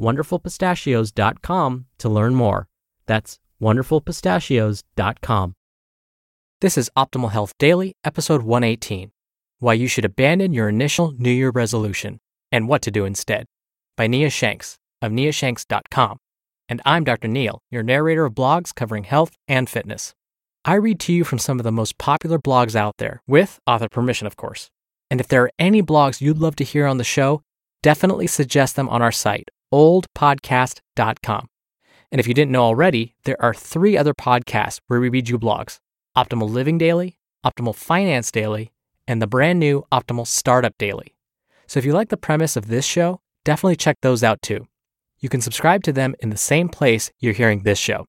wonderfulpistachios.com to learn more. That's wonderfulpistachios.com. This is Optimal Health Daily, episode 118 Why You Should Abandon Your Initial New Year Resolution and What to Do Instead by Nia Shanks of niashanks.com. And I'm Dr. Neal, your narrator of blogs covering health and fitness. I read to you from some of the most popular blogs out there, with author permission, of course. And if there are any blogs you'd love to hear on the show, definitely suggest them on our site, oldpodcast.com. And if you didn't know already, there are three other podcasts where we read you blogs Optimal Living Daily, Optimal Finance Daily, and the brand new Optimal Startup Daily. So if you like the premise of this show, definitely check those out too. You can subscribe to them in the same place you're hearing this show.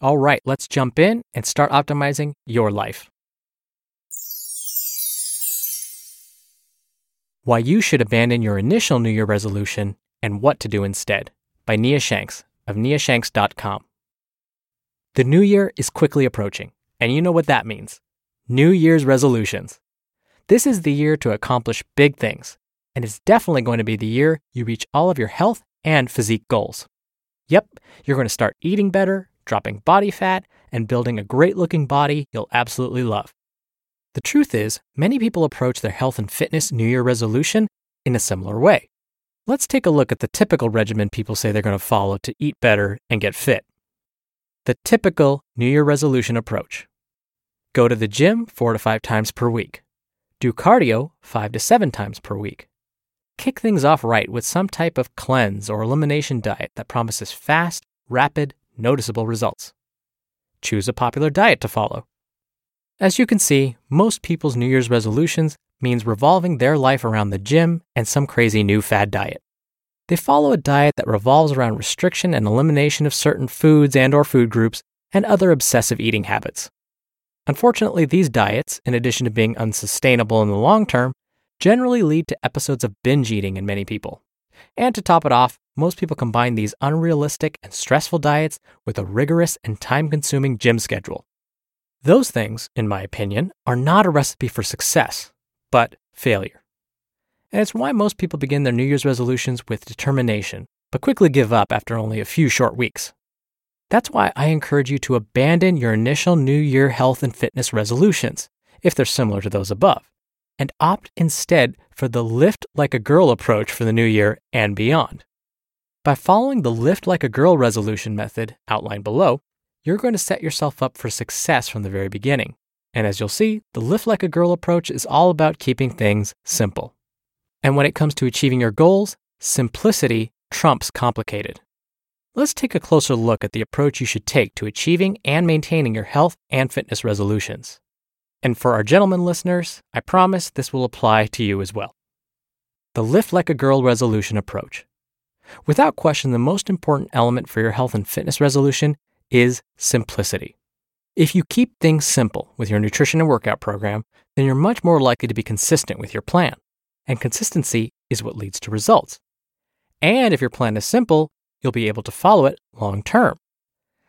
All right, let's jump in and start optimizing your life. Why You Should Abandon Your Initial New Year Resolution and What to Do Instead by Nia Shanks of niashanks.com. The new year is quickly approaching, and you know what that means New Year's resolutions. This is the year to accomplish big things, and it's definitely going to be the year you reach all of your health and physique goals. Yep, you're going to start eating better, dropping body fat, and building a great looking body you'll absolutely love. The truth is, many people approach their health and fitness New Year resolution in a similar way. Let's take a look at the typical regimen people say they're going to follow to eat better and get fit. The typical New Year resolution approach go to the gym four to five times per week, do cardio five to seven times per week, kick things off right with some type of cleanse or elimination diet that promises fast, rapid, noticeable results. Choose a popular diet to follow. As you can see, most people's New Year's resolutions means revolving their life around the gym and some crazy new fad diet. They follow a diet that revolves around restriction and elimination of certain foods and or food groups and other obsessive eating habits. Unfortunately, these diets, in addition to being unsustainable in the long term, generally lead to episodes of binge eating in many people. And to top it off, most people combine these unrealistic and stressful diets with a rigorous and time consuming gym schedule. Those things, in my opinion, are not a recipe for success, but failure. And it's why most people begin their New Year's resolutions with determination, but quickly give up after only a few short weeks. That's why I encourage you to abandon your initial New Year health and fitness resolutions, if they're similar to those above, and opt instead for the Lift Like a Girl approach for the new year and beyond. By following the Lift Like a Girl resolution method outlined below, you're going to set yourself up for success from the very beginning. And as you'll see, the Lift Like a Girl approach is all about keeping things simple. And when it comes to achieving your goals, simplicity trumps complicated. Let's take a closer look at the approach you should take to achieving and maintaining your health and fitness resolutions. And for our gentlemen listeners, I promise this will apply to you as well. The Lift Like a Girl resolution approach. Without question, the most important element for your health and fitness resolution is simplicity. If you keep things simple with your nutrition and workout program, then you're much more likely to be consistent with your plan. And consistency is what leads to results. And if your plan is simple, you'll be able to follow it long term.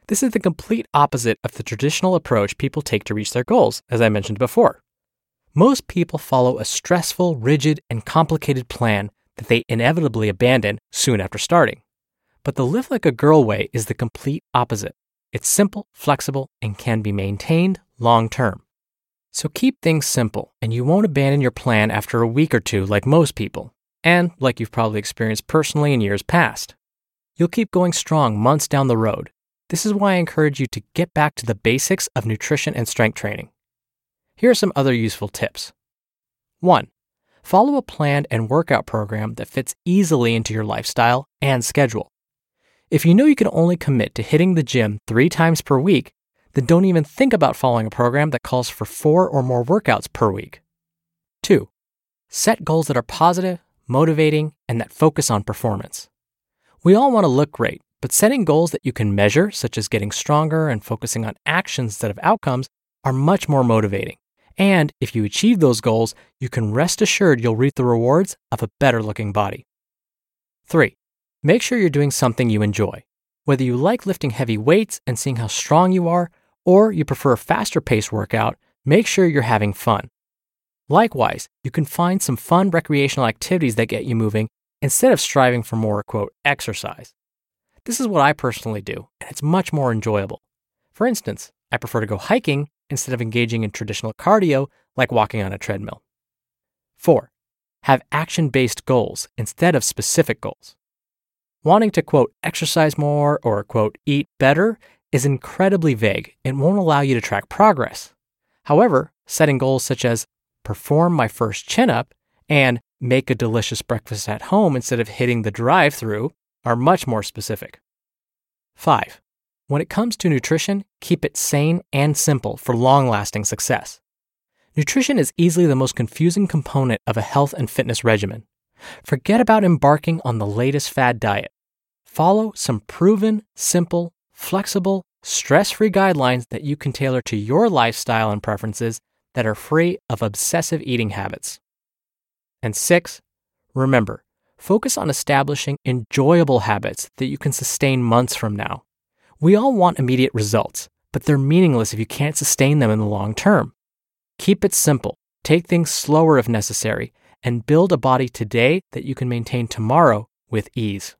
This is the complete opposite of the traditional approach people take to reach their goals, as I mentioned before. Most people follow a stressful, rigid, and complicated plan that they inevitably abandon soon after starting. But the Lift Like a Girl way is the complete opposite. It's simple, flexible, and can be maintained long term. So keep things simple, and you won't abandon your plan after a week or two like most people, and like you've probably experienced personally in years past. you'll keep going strong months down the road. This is why I encourage you to get back to the basics of nutrition and strength training. Here are some other useful tips. 1. Follow a planned and workout program that fits easily into your lifestyle and schedule. If you know you can only commit to hitting the gym three times per week, then don't even think about following a program that calls for four or more workouts per week. 2. Set goals that are positive, motivating, and that focus on performance. We all want to look great, but setting goals that you can measure, such as getting stronger and focusing on actions instead of outcomes, are much more motivating. And if you achieve those goals, you can rest assured you'll reap the rewards of a better looking body. 3. Make sure you're doing something you enjoy. Whether you like lifting heavy weights and seeing how strong you are, or you prefer a faster paced workout, make sure you're having fun. Likewise, you can find some fun recreational activities that get you moving instead of striving for more, quote, exercise. This is what I personally do, and it's much more enjoyable. For instance, I prefer to go hiking instead of engaging in traditional cardio like walking on a treadmill. 4. Have action based goals instead of specific goals. Wanting to, quote, exercise more or, quote, eat better is incredibly vague and won't allow you to track progress. However, setting goals such as perform my first chin up and make a delicious breakfast at home instead of hitting the drive through are much more specific. 5. When it comes to nutrition, keep it sane and simple for long lasting success. Nutrition is easily the most confusing component of a health and fitness regimen. Forget about embarking on the latest fad diet. Follow some proven, simple, flexible, stress free guidelines that you can tailor to your lifestyle and preferences that are free of obsessive eating habits. And six, remember, focus on establishing enjoyable habits that you can sustain months from now. We all want immediate results, but they're meaningless if you can't sustain them in the long term. Keep it simple, take things slower if necessary, and build a body today that you can maintain tomorrow with ease.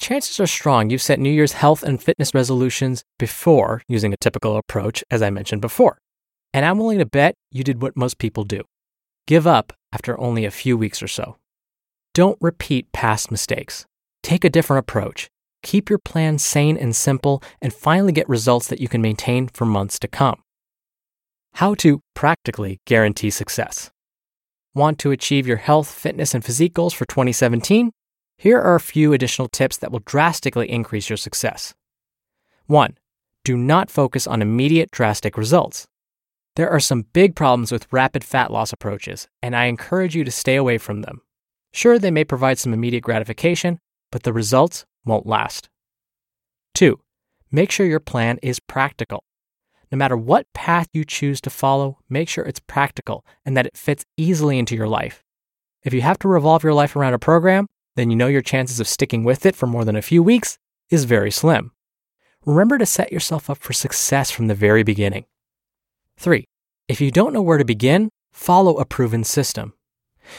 Chances are strong you've set New Year's health and fitness resolutions before using a typical approach, as I mentioned before. And I'm willing to bet you did what most people do give up after only a few weeks or so. Don't repeat past mistakes. Take a different approach. Keep your plan sane and simple, and finally get results that you can maintain for months to come. How to practically guarantee success. Want to achieve your health, fitness, and physique goals for 2017? Here are a few additional tips that will drastically increase your success. 1. Do not focus on immediate drastic results. There are some big problems with rapid fat loss approaches, and I encourage you to stay away from them. Sure, they may provide some immediate gratification, but the results won't last. 2. Make sure your plan is practical. No matter what path you choose to follow, make sure it's practical and that it fits easily into your life. If you have to revolve your life around a program, then you know your chances of sticking with it for more than a few weeks is very slim. Remember to set yourself up for success from the very beginning. 3. If you don't know where to begin, follow a proven system.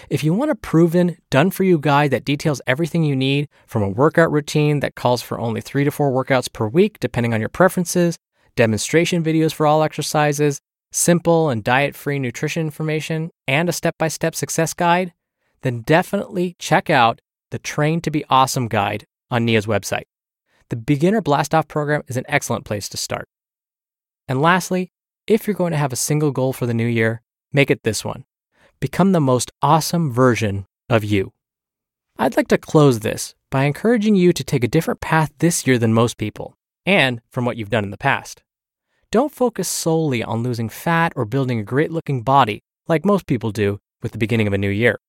If you want a proven, done for you guide that details everything you need from a workout routine that calls for only three to four workouts per week, depending on your preferences, demonstration videos for all exercises, simple and diet free nutrition information, and a step by step success guide, then definitely check out the Train to Be Awesome guide on NIA's website. The Beginner Blastoff program is an excellent place to start. And lastly, if you're going to have a single goal for the new year, make it this one become the most awesome version of you. I'd like to close this by encouraging you to take a different path this year than most people, and from what you've done in the past. Don't focus solely on losing fat or building a great looking body like most people do with the beginning of a new year.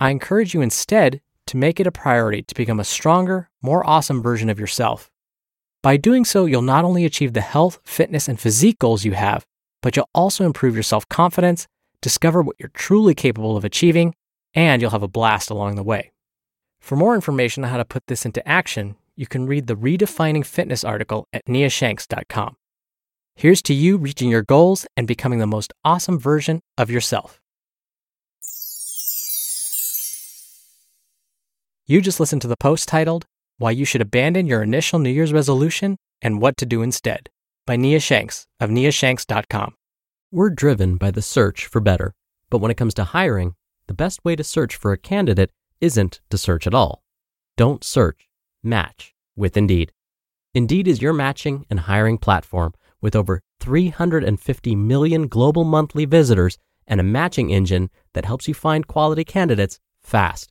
I encourage you instead to make it a priority to become a stronger, more awesome version of yourself. By doing so, you'll not only achieve the health, fitness, and physique goals you have, but you'll also improve your self confidence, discover what you're truly capable of achieving, and you'll have a blast along the way. For more information on how to put this into action, you can read the Redefining Fitness article at niashanks.com. Here's to you reaching your goals and becoming the most awesome version of yourself. You just listened to the post titled why You Should Abandon Your Initial New Year's Resolution and What to Do Instead by Nia Shanks of niashanks.com. We're driven by the search for better, but when it comes to hiring, the best way to search for a candidate isn't to search at all. Don't search, match with Indeed. Indeed is your matching and hiring platform with over 350 million global monthly visitors and a matching engine that helps you find quality candidates fast.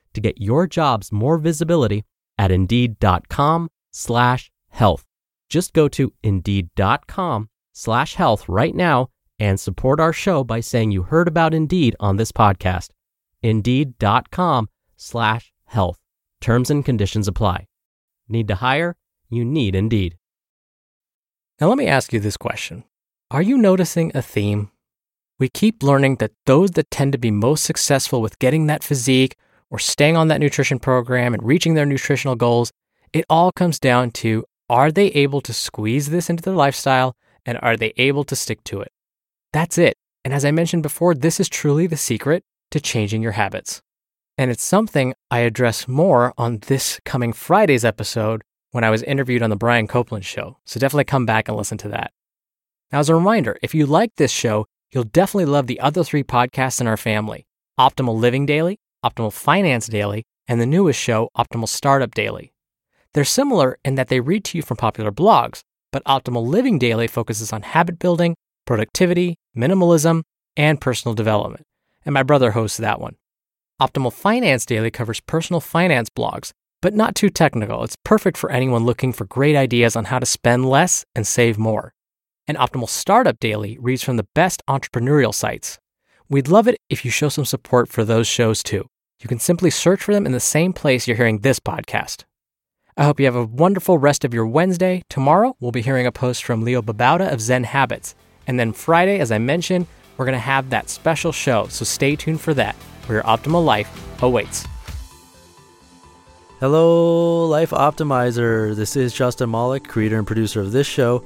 to get your jobs more visibility at indeed.com slash health. Just go to indeed.com slash health right now and support our show by saying you heard about Indeed on this podcast. Indeed.com slash health. Terms and conditions apply. Need to hire? You need Indeed. Now, let me ask you this question Are you noticing a theme? We keep learning that those that tend to be most successful with getting that physique or staying on that nutrition program and reaching their nutritional goals, it all comes down to are they able to squeeze this into their lifestyle and are they able to stick to it? That's it. And as I mentioned before, this is truly the secret to changing your habits. And it's something I address more on this coming Friday's episode when I was interviewed on the Brian Copeland show. So definitely come back and listen to that. Now, as a reminder, if you like this show, you'll definitely love the other three podcasts in our family Optimal Living Daily, Optimal Finance Daily, and the newest show, Optimal Startup Daily. They're similar in that they read to you from popular blogs, but Optimal Living Daily focuses on habit building, productivity, minimalism, and personal development. And my brother hosts that one. Optimal Finance Daily covers personal finance blogs, but not too technical. It's perfect for anyone looking for great ideas on how to spend less and save more. And Optimal Startup Daily reads from the best entrepreneurial sites. We'd love it if you show some support for those shows too. You can simply search for them in the same place you're hearing this podcast. I hope you have a wonderful rest of your Wednesday. Tomorrow, we'll be hearing a post from Leo Babauta of Zen Habits. And then Friday, as I mentioned, we're going to have that special show, so stay tuned for that, where your optimal life awaits. Hello, Life Optimizer. This is Justin Malik, creator and producer of this show